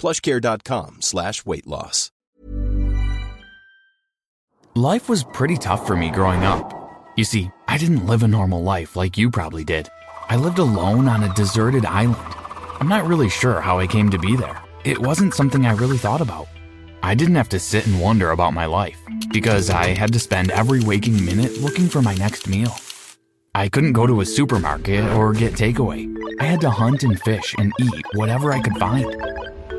plushcare.com slash weight loss. Life was pretty tough for me growing up. You see, I didn't live a normal life like you probably did. I lived alone on a deserted island. I'm not really sure how I came to be there. It wasn't something I really thought about. I didn't have to sit and wonder about my life because I had to spend every waking minute looking for my next meal. I couldn't go to a supermarket or get takeaway. I had to hunt and fish and eat whatever I could find.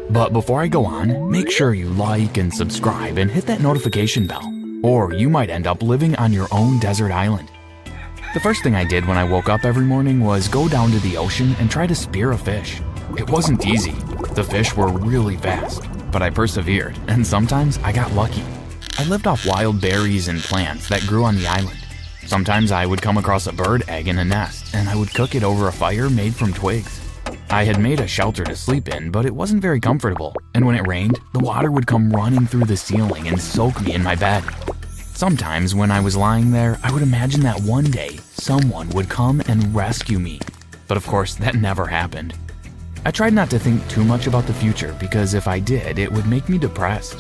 But before I go on, make sure you like and subscribe and hit that notification bell, or you might end up living on your own desert island. The first thing I did when I woke up every morning was go down to the ocean and try to spear a fish. It wasn't easy. The fish were really fast, but I persevered, and sometimes I got lucky. I lived off wild berries and plants that grew on the island. Sometimes I would come across a bird egg in a nest, and I would cook it over a fire made from twigs. I had made a shelter to sleep in, but it wasn't very comfortable, and when it rained, the water would come running through the ceiling and soak me in my bed. Sometimes when I was lying there, I would imagine that one day someone would come and rescue me. But of course, that never happened. I tried not to think too much about the future because if I did, it would make me depressed.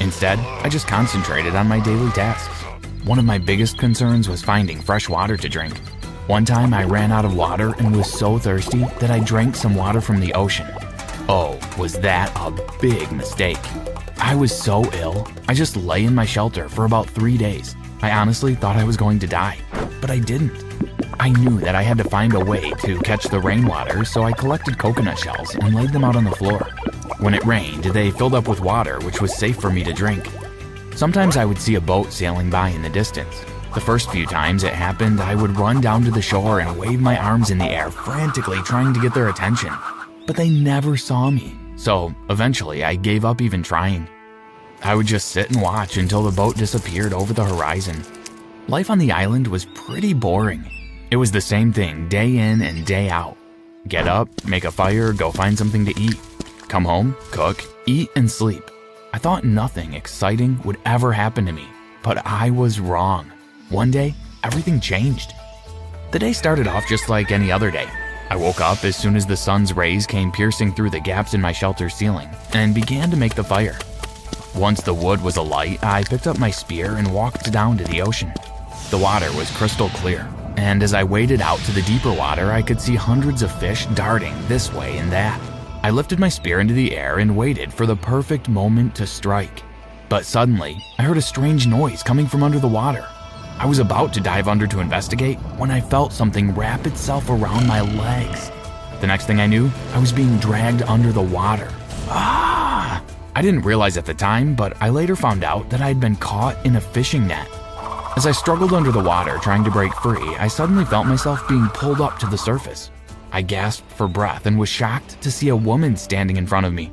Instead, I just concentrated on my daily tasks. One of my biggest concerns was finding fresh water to drink. One time I ran out of water and was so thirsty that I drank some water from the ocean. Oh, was that a big mistake? I was so ill, I just lay in my shelter for about three days. I honestly thought I was going to die, but I didn't. I knew that I had to find a way to catch the rainwater, so I collected coconut shells and laid them out on the floor. When it rained, they filled up with water, which was safe for me to drink. Sometimes I would see a boat sailing by in the distance. The first few times it happened, I would run down to the shore and wave my arms in the air, frantically trying to get their attention. But they never saw me, so eventually I gave up even trying. I would just sit and watch until the boat disappeared over the horizon. Life on the island was pretty boring. It was the same thing day in and day out. Get up, make a fire, go find something to eat. Come home, cook, eat, and sleep. I thought nothing exciting would ever happen to me, but I was wrong. One day, everything changed. The day started off just like any other day. I woke up as soon as the sun's rays came piercing through the gaps in my shelter ceiling and began to make the fire. Once the wood was alight, I picked up my spear and walked down to the ocean. The water was crystal clear, and as I waded out to the deeper water, I could see hundreds of fish darting this way and that. I lifted my spear into the air and waited for the perfect moment to strike. But suddenly, I heard a strange noise coming from under the water. I was about to dive under to investigate when I felt something wrap itself around my legs. The next thing I knew, I was being dragged under the water. Ah! I didn't realize at the time, but I later found out that I had been caught in a fishing net. As I struggled under the water trying to break free, I suddenly felt myself being pulled up to the surface. I gasped for breath and was shocked to see a woman standing in front of me.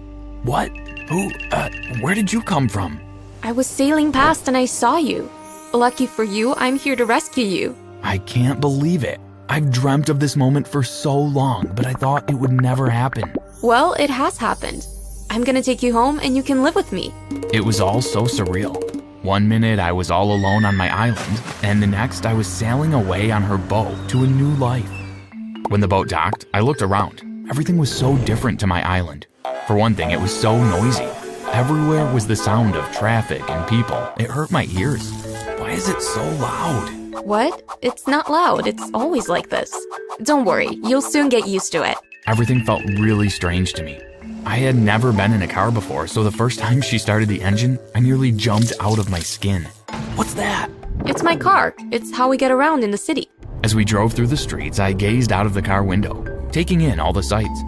What? Who? Uh, where did you come from? I was sailing past and I saw you. Lucky for you, I'm here to rescue you. I can't believe it. I've dreamt of this moment for so long, but I thought it would never happen. Well, it has happened. I'm gonna take you home and you can live with me. It was all so surreal. One minute I was all alone on my island, and the next I was sailing away on her boat to a new life. When the boat docked, I looked around. Everything was so different to my island. For one thing, it was so noisy. Everywhere was the sound of traffic and people. It hurt my ears. Why is it so loud? What? It's not loud. It's always like this. Don't worry, you'll soon get used to it. Everything felt really strange to me. I had never been in a car before, so the first time she started the engine, I nearly jumped out of my skin. What's that? It's my car. It's how we get around in the city. As we drove through the streets, I gazed out of the car window, taking in all the sights.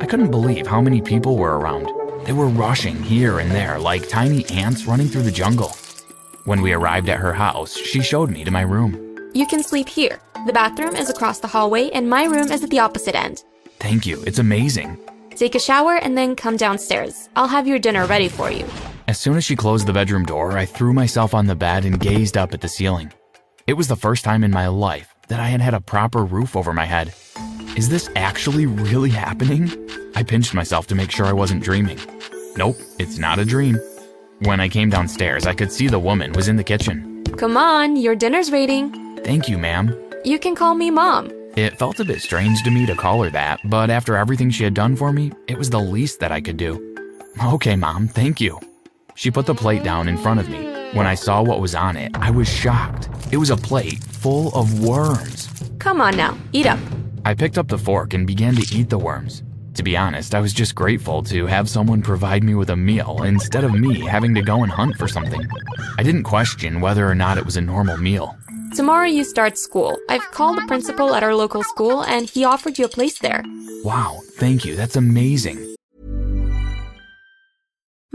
I couldn't believe how many people were around. They were rushing here and there like tiny ants running through the jungle. When we arrived at her house, she showed me to my room. You can sleep here. The bathroom is across the hallway, and my room is at the opposite end. Thank you, it's amazing. Take a shower and then come downstairs. I'll have your dinner ready for you. As soon as she closed the bedroom door, I threw myself on the bed and gazed up at the ceiling. It was the first time in my life that I had had a proper roof over my head. Is this actually really happening? I pinched myself to make sure I wasn't dreaming. Nope, it's not a dream. When I came downstairs, I could see the woman was in the kitchen. Come on, your dinner's waiting. Thank you, ma'am. You can call me Mom. It felt a bit strange to me to call her that, but after everything she had done for me, it was the least that I could do. Okay, Mom, thank you. She put the plate down in front of me. When I saw what was on it, I was shocked. It was a plate full of worms. Come on now, eat up. I picked up the fork and began to eat the worms. To be honest, I was just grateful to have someone provide me with a meal instead of me having to go and hunt for something. I didn't question whether or not it was a normal meal. Tomorrow you start school. I've called the principal at our local school and he offered you a place there. Wow, thank you. That's amazing.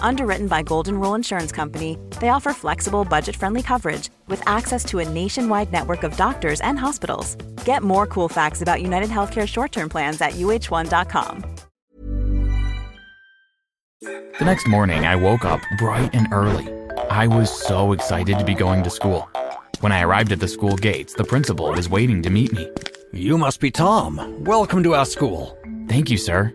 Underwritten by Golden Rule Insurance Company, they offer flexible, budget friendly coverage with access to a nationwide network of doctors and hospitals. Get more cool facts about United Healthcare short term plans at uh1.com. The next morning, I woke up bright and early. I was so excited to be going to school. When I arrived at the school gates, the principal was waiting to meet me. You must be Tom. Welcome to our school. Thank you, sir.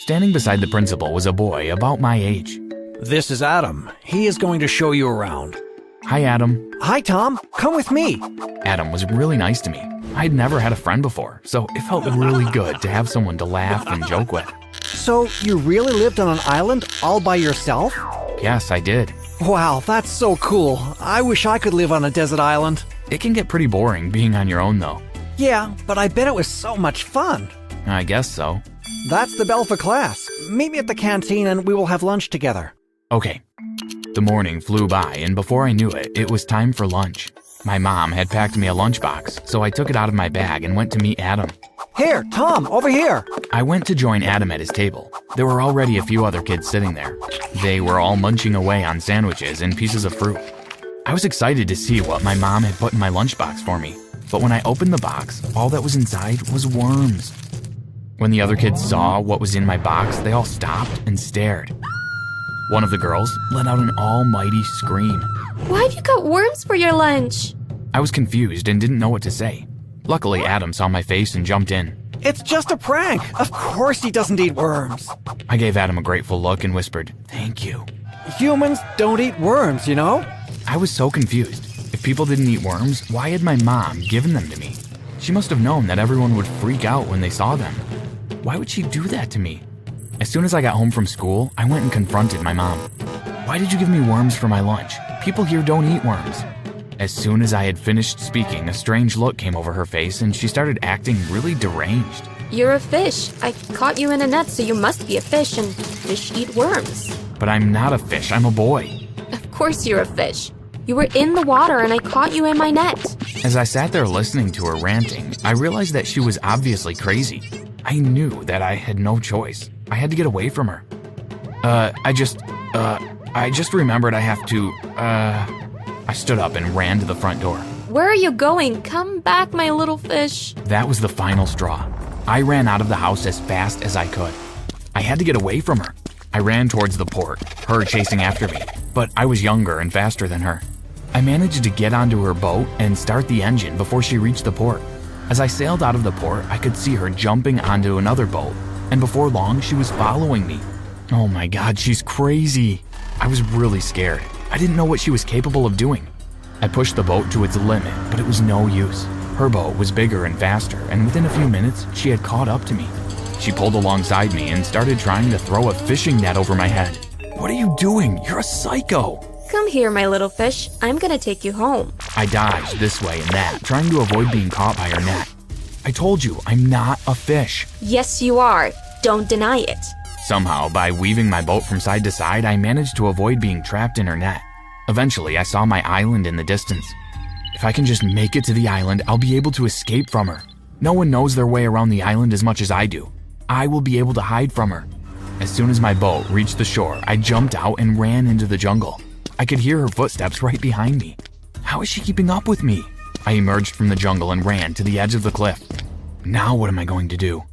Standing beside the principal was a boy about my age. This is Adam. He is going to show you around. Hi, Adam. Hi, Tom. Come with me. Adam was really nice to me. I'd never had a friend before, so it felt really good to have someone to laugh and joke with. So, you really lived on an island all by yourself? Yes, I did. Wow, that's so cool. I wish I could live on a desert island. It can get pretty boring being on your own, though. Yeah, but I bet it was so much fun. I guess so. That's the bell for class. Meet me at the canteen and we will have lunch together. Okay. The morning flew by, and before I knew it, it was time for lunch. My mom had packed me a lunchbox, so I took it out of my bag and went to meet Adam. Here, Tom, over here. I went to join Adam at his table. There were already a few other kids sitting there. They were all munching away on sandwiches and pieces of fruit. I was excited to see what my mom had put in my lunchbox for me, but when I opened the box, all that was inside was worms. When the other kids saw what was in my box, they all stopped and stared. One of the girls let out an almighty scream. Why have you got worms for your lunch? I was confused and didn't know what to say. Luckily, Adam saw my face and jumped in. It's just a prank. Of course he doesn't eat worms. I gave Adam a grateful look and whispered, Thank you. Humans don't eat worms, you know? I was so confused. If people didn't eat worms, why had my mom given them to me? She must have known that everyone would freak out when they saw them. Why would she do that to me? As soon as I got home from school, I went and confronted my mom. Why did you give me worms for my lunch? People here don't eat worms. As soon as I had finished speaking, a strange look came over her face and she started acting really deranged. You're a fish. I caught you in a net, so you must be a fish, and fish eat worms. But I'm not a fish, I'm a boy. Of course you're a fish. You were in the water, and I caught you in my net. As I sat there listening to her ranting, I realized that she was obviously crazy. I knew that I had no choice. I had to get away from her. Uh, I just, uh, I just remembered I have to, uh. I stood up and ran to the front door. Where are you going? Come back, my little fish. That was the final straw. I ran out of the house as fast as I could. I had to get away from her. I ran towards the port, her chasing after me, but I was younger and faster than her. I managed to get onto her boat and start the engine before she reached the port. As I sailed out of the port, I could see her jumping onto another boat, and before long, she was following me. Oh my god, she's crazy. I was really scared. I didn't know what she was capable of doing. I pushed the boat to its limit, but it was no use. Her boat was bigger and faster, and within a few minutes, she had caught up to me. She pulled alongside me and started trying to throw a fishing net over my head. What are you doing? You're a psycho! Come here, my little fish. I'm gonna take you home. I dodged this way and that, trying to avoid being caught by her net. I told you, I'm not a fish. Yes, you are. Don't deny it. Somehow, by weaving my boat from side to side, I managed to avoid being trapped in her net. Eventually, I saw my island in the distance. If I can just make it to the island, I'll be able to escape from her. No one knows their way around the island as much as I do. I will be able to hide from her. As soon as my boat reached the shore, I jumped out and ran into the jungle. I could hear her footsteps right behind me. How is she keeping up with me? I emerged from the jungle and ran to the edge of the cliff. Now, what am I going to do?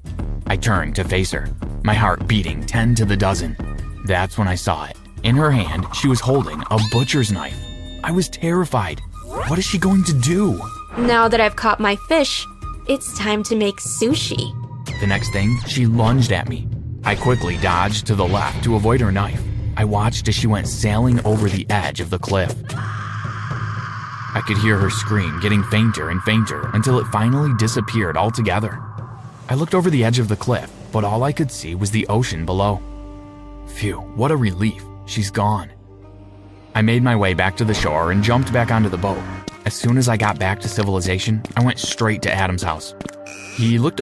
I turned to face her, my heart beating 10 to the dozen. That's when I saw it. In her hand, she was holding a butcher's knife. I was terrified. What is she going to do? Now that I've caught my fish, it's time to make sushi. The next thing, she lunged at me. I quickly dodged to the left to avoid her knife. I watched as she went sailing over the edge of the cliff. I could hear her scream getting fainter and fainter until it finally disappeared altogether. I looked over the edge of the cliff, but all I could see was the ocean below. Phew, what a relief. She's gone. I made my way back to the shore and jumped back onto the boat. As soon as I got back to civilization, I went straight to Adam's house. He looked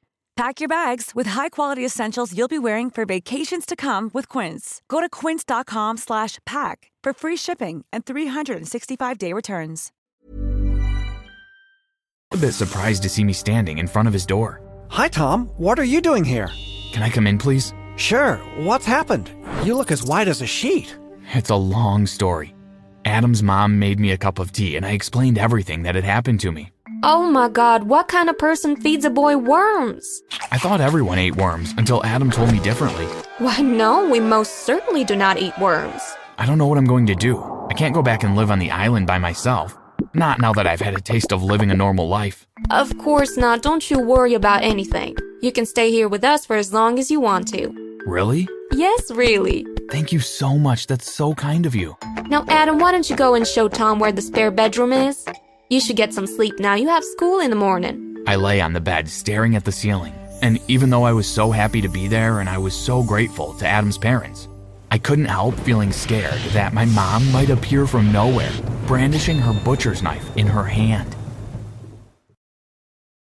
Pack your bags with high-quality essentials you'll be wearing for vacations to come with Quince. Go to quince.com slash pack for free shipping and 365-day returns. a bit surprised to see me standing in front of his door. Hi, Tom. What are you doing here? Can I come in, please? Sure. What's happened? You look as white as a sheet. It's a long story. Adam's mom made me a cup of tea and I explained everything that had happened to me. Oh my god, what kind of person feeds a boy worms? I thought everyone ate worms until Adam told me differently. Why, no, we most certainly do not eat worms. I don't know what I'm going to do. I can't go back and live on the island by myself. Not now that I've had a taste of living a normal life. Of course not, don't you worry about anything. You can stay here with us for as long as you want to. Really? Yes, really. Thank you so much. That's so kind of you. Now, Adam, why don't you go and show Tom where the spare bedroom is? You should get some sleep now. You have school in the morning. I lay on the bed, staring at the ceiling. And even though I was so happy to be there and I was so grateful to Adam's parents, I couldn't help feeling scared that my mom might appear from nowhere, brandishing her butcher's knife in her hand.